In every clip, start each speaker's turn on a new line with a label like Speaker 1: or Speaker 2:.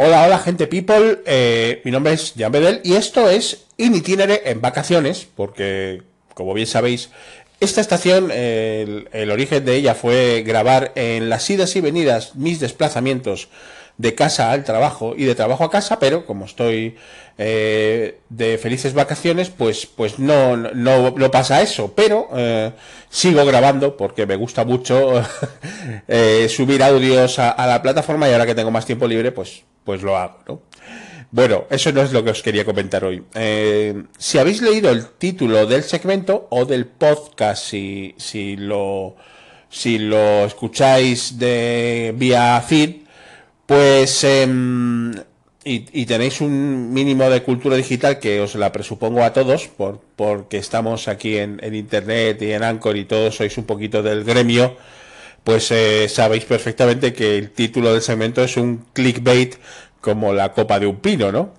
Speaker 1: Hola, hola, gente people. Eh, mi nombre es Jan Bedel y esto es In Itinere en vacaciones, porque, como bien sabéis, esta estación, el, origen de ella fue grabar en las idas y venidas mis desplazamientos de casa al trabajo y de trabajo a casa, pero como estoy eh, de felices vacaciones, pues, pues no, no, no pasa eso, pero eh, sigo grabando porque me gusta mucho eh, subir audios a, a, la plataforma y ahora que tengo más tiempo libre, pues, pues lo hago, ¿no? Bueno, eso no es lo que os quería comentar hoy. Eh, si habéis leído el título del segmento o del podcast, si, si lo si lo escucháis de vía feed, pues, eh, y, y, tenéis un mínimo de cultura digital que os la presupongo a todos, por, porque estamos aquí en, en Internet y en Anchor y todos sois un poquito del gremio, pues eh, sabéis perfectamente que el título del segmento es un clickbait como la copa de un pino, ¿no?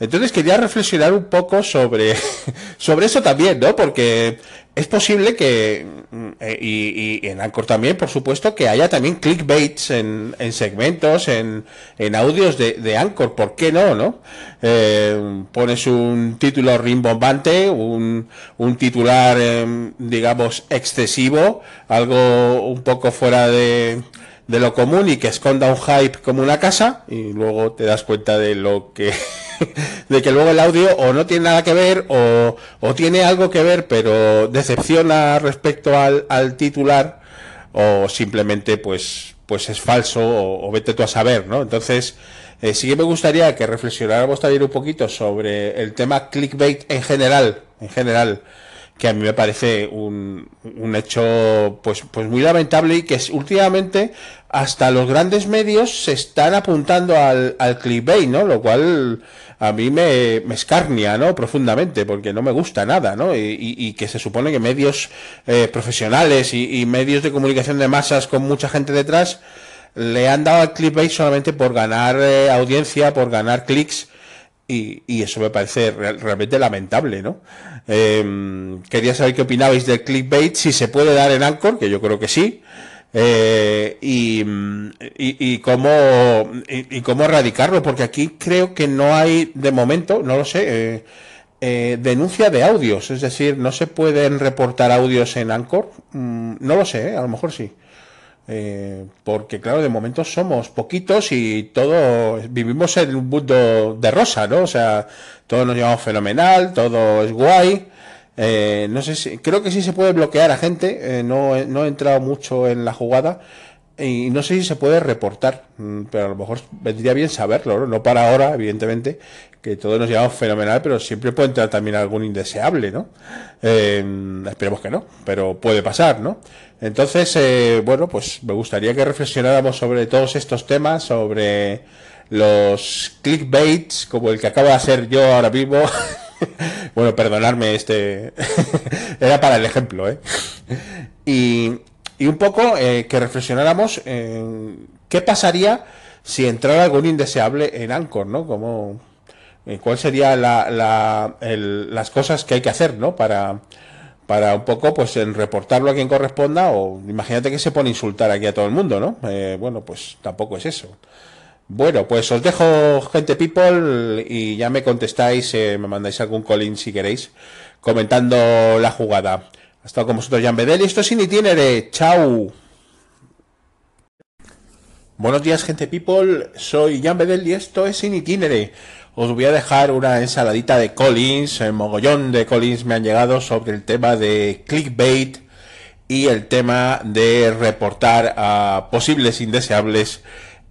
Speaker 1: Entonces quería reflexionar un poco sobre, sobre eso también, ¿no? Porque es posible que, eh, y, y, en Anchor también, por supuesto, que haya también clickbaits en, en segmentos, en, en audios de, de, Anchor, ¿por qué no, no? Eh, pones un título rimbombante, un, un titular, eh, digamos, excesivo, algo un poco fuera de, de lo común y que esconda un hype como una casa y luego te das cuenta de lo que de que luego el audio o no tiene nada que ver o, o tiene algo que ver pero decepciona respecto al, al titular o simplemente pues pues es falso o, vete tú a saber, ¿no? Entonces, eh, sí que me gustaría que reflexionáramos también un poquito sobre el tema clickbait en general, en general, que a mí me parece un, un hecho pues, pues muy lamentable y que últimamente hasta los grandes medios se están apuntando al, al clickbait, ¿no? Lo cual a mí me, me escarnia, ¿no? Profundamente, porque no me gusta nada, ¿no? Y, y, y que se supone que medios eh, profesionales y, y, medios de comunicación de masas con mucha gente detrás le han dado al clickbait solamente por ganar eh, audiencia, por ganar clics. Y, y, eso me parece real, realmente lamentable, ¿no? Eh, quería saber qué opinabais del clickbait, si se puede dar en Anchor, que yo creo que sí, eh, y, y, y, cómo, y, cómo erradicarlo, porque aquí creo que no hay, de momento, no lo sé, eh, eh, denuncia de audios, es decir, no se pueden reportar audios en Anchor, mm, no lo sé, a lo mejor sí. Eh, porque claro, de momento somos poquitos y todo vivimos en un mundo de rosa, ¿no? O sea, todos nos llevamos fenomenal, todo es guay. Eh, no sé si, creo que sí se puede bloquear a gente, eh, no, no he entrado mucho en la jugada y no sé si se puede reportar, mm, pero a lo mejor vendría bien saberlo, ¿no? No para ahora, evidentemente, que todos nos llevamos fenomenal, pero siempre puede entrar también algún indeseable, ¿no? Eh, esperemos que no, pero puede pasar, ¿no? Entonces, eh, bueno, pues me gustaría que reflexionáramos sobre todos estos temas, sobre los clickbaits, como el que acabo de hacer yo ahora mismo. bueno, perdonadme, este era para el ejemplo, ¿eh? Y, y un poco eh, que reflexionáramos en qué pasaría si entrara algún indeseable en Anchor, ¿no? Como eh, cuál sería la, la, las cosas que hay que hacer, ¿no? Para para un poco pues en reportarlo a quien corresponda o imagínate que se pone a insultar aquí a todo el mundo, ¿no? Eh, bueno, pues tampoco es eso. Bueno, pues os dejo gente people y ya me contestáis, eh, me mandáis algún colín si queréis, comentando la jugada. Ha estado con vosotros Jan Bedel y esto es Itinerary. Chao. Buenos días gente people, soy Jan Bedel y esto es Itinerary. Os voy a dejar una ensaladita de Collins, el mogollón de Collins me han llegado sobre el tema de clickbait y el tema de reportar a posibles indeseables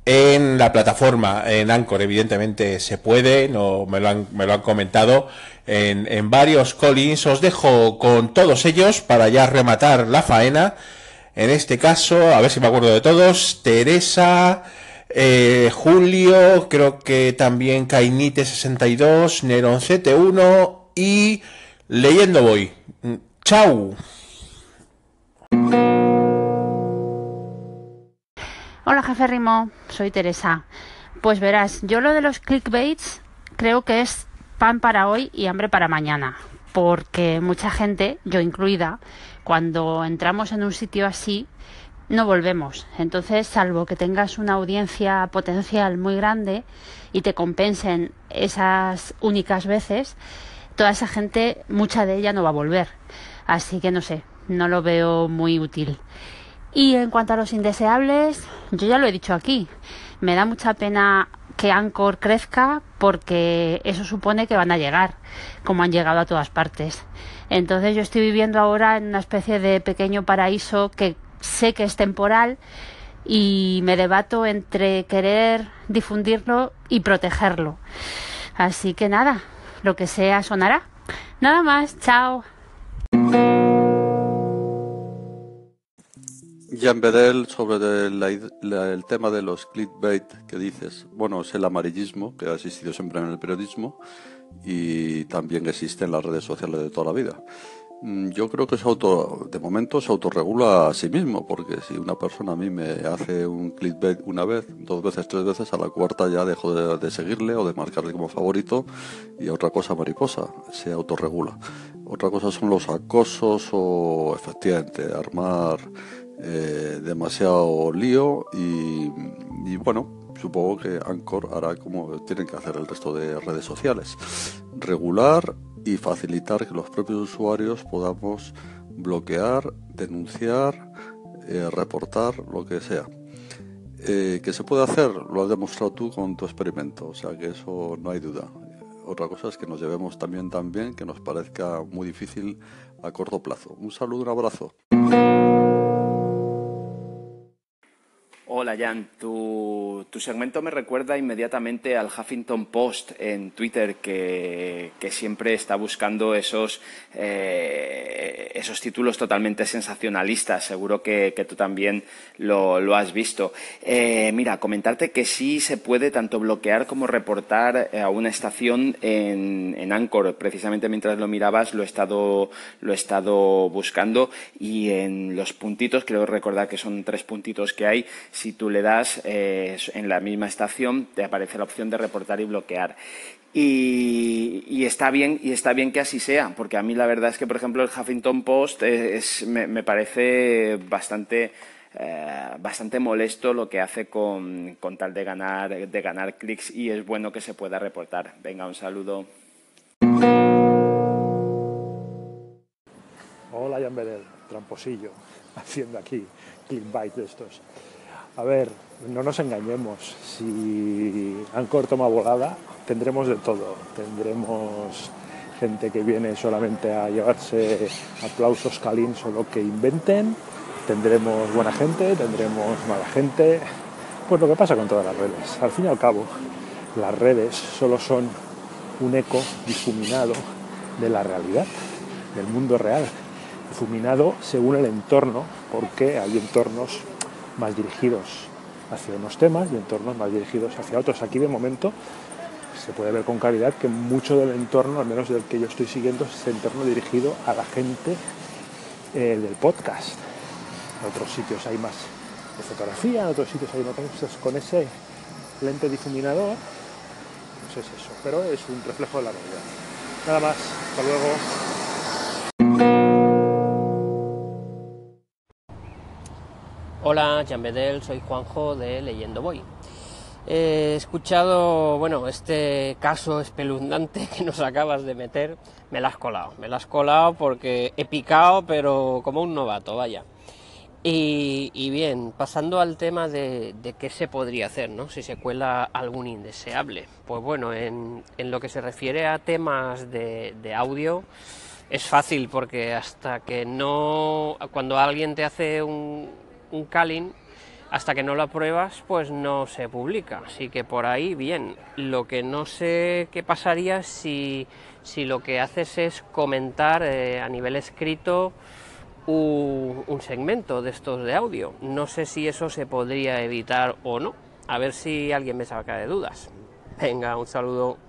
Speaker 1: en la plataforma, en Anchor, evidentemente se puede, no, me, lo han, me lo han comentado en, varios Collins. Os dejo con todos ellos para ya rematar la faena. En este caso, a ver si me acuerdo de todos, Teresa, eh, Julio, creo que también Cainite62, Neron CT1 y Leyendo Voy. Chau.
Speaker 2: Hola jefe Rimo, soy Teresa. Pues verás, yo lo de los clickbaits creo que es pan para hoy y hambre para mañana, porque mucha gente, yo incluida, cuando entramos en un sitio así, no volvemos. Entonces, salvo que tengas una audiencia potencial muy grande y te compensen esas únicas veces, toda esa gente, mucha de ella no va a volver. Así que no sé, no lo veo muy útil. Y en cuanto a los indeseables, yo ya lo he dicho aquí, me da mucha pena que Anchor crezca porque eso supone que van a llegar, como han llegado a todas partes. Entonces yo estoy viviendo ahora en una especie de pequeño paraíso que sé que es temporal y me debato entre querer difundirlo y protegerlo. Así que nada, lo que sea sonará. Nada más, chao.
Speaker 3: Jan Bedel, sobre el tema de los clickbait que dices, bueno, es el amarillismo que ha existido siempre en el periodismo y también existe en las redes sociales de toda la vida. Mm, yo creo que se auto, de momento se autorregula a sí mismo, porque si una persona a mí me hace un clickbait una vez, dos veces, tres veces, a la cuarta ya dejo de, de seguirle o de marcarle como favorito y otra cosa mariposa, se autorregula. Otra cosa son los acosos o efectivamente armar eh, demasiado lío y, bueno, supongo que Anchor hará como tienen que hacer el resto de redes sociales. Regular y facilitar que los propios usuarios podamos bloquear, denunciar, eh, reportar, lo que sea. Eh, que se puede hacer, lo has demostrado tú con tu experimento, o sea que eso no hay duda. Otra cosa es que nos llevemos también tan bien que nos parezca muy difícil a corto plazo. Un saludo, un abrazo.
Speaker 4: Hola Jan, tu, segmento me recuerda inmediatamente al Huffington Post en Twitter que, siempre está buscando esos, eh, esos títulos totalmente sensacionalistas. Seguro que, tú también lo, has visto. Eh, mira, comentarte que sí se puede tanto bloquear como reportar a una estación en, en Anchor. Precisamente mientras lo mirabas lo he estado, lo he estado buscando y en los puntitos, creo recordar que son tres puntitos que hay, si tú le das eh, en la misma estación, te aparece la opción de reportar y bloquear. Y, está bien y está bien que así sea porque a mí la verdad es que por ejemplo el Huffington Post me, parece bastante eh, bastante molesto lo que hace con, con, tal de ganar de ganar clics y es bueno que se pueda reportar. Venga un saludo.
Speaker 5: Hola Jan Bedel tramposillo haciendo aquí clickbait de estos a ver, no nos engañemos, si Ancor toma volada, tendremos de todo. Tendremos gente que viene solamente a llevarse aplausos calins o lo que inventen, tendremos buena gente, tendremos mala gente. Pues lo que pasa con todas las redes. Al fin y al cabo, las redes solo son un eco difuminado de la realidad, del mundo real, difuminado según el entorno, porque hay entornos más dirigidos hacia unos temas y entornos más dirigidos hacia otros. Aquí de momento se puede ver con claridad que mucho del entorno, al menos del que yo estoy siguiendo, es ese entorno dirigido a la gente eh, del podcast. En otros sitios hay más de fotografía, en otros sitios hay más con ese lente difuminador. Pues es eso, pero es un reflejo de la realidad. Nada más, hasta luego.
Speaker 6: Hola, Jan Bedel, soy Juanjo de Leyendo Voy. He escuchado, bueno, este caso espeluznante que nos acabas de meter, me la has colado, me la has colado porque he picado, pero como un novato, vaya. Y, bien, pasando al tema de, qué se podría hacer, ¿no? Si se cuela algún indeseable. Pues bueno, en, lo que se refiere a temas de audio, es fácil porque hasta que no, cuando alguien te hace un, un calling, hasta que no lo apruebas, pues no se publica. Así que por ahí, bien. Lo que no sé qué pasaría si, si lo que haces es comentar eh, a nivel escrito un, un segmento de estos de audio. No sé si eso se podría evitar o no. A ver si alguien me saca de dudas. Venga, un saludo.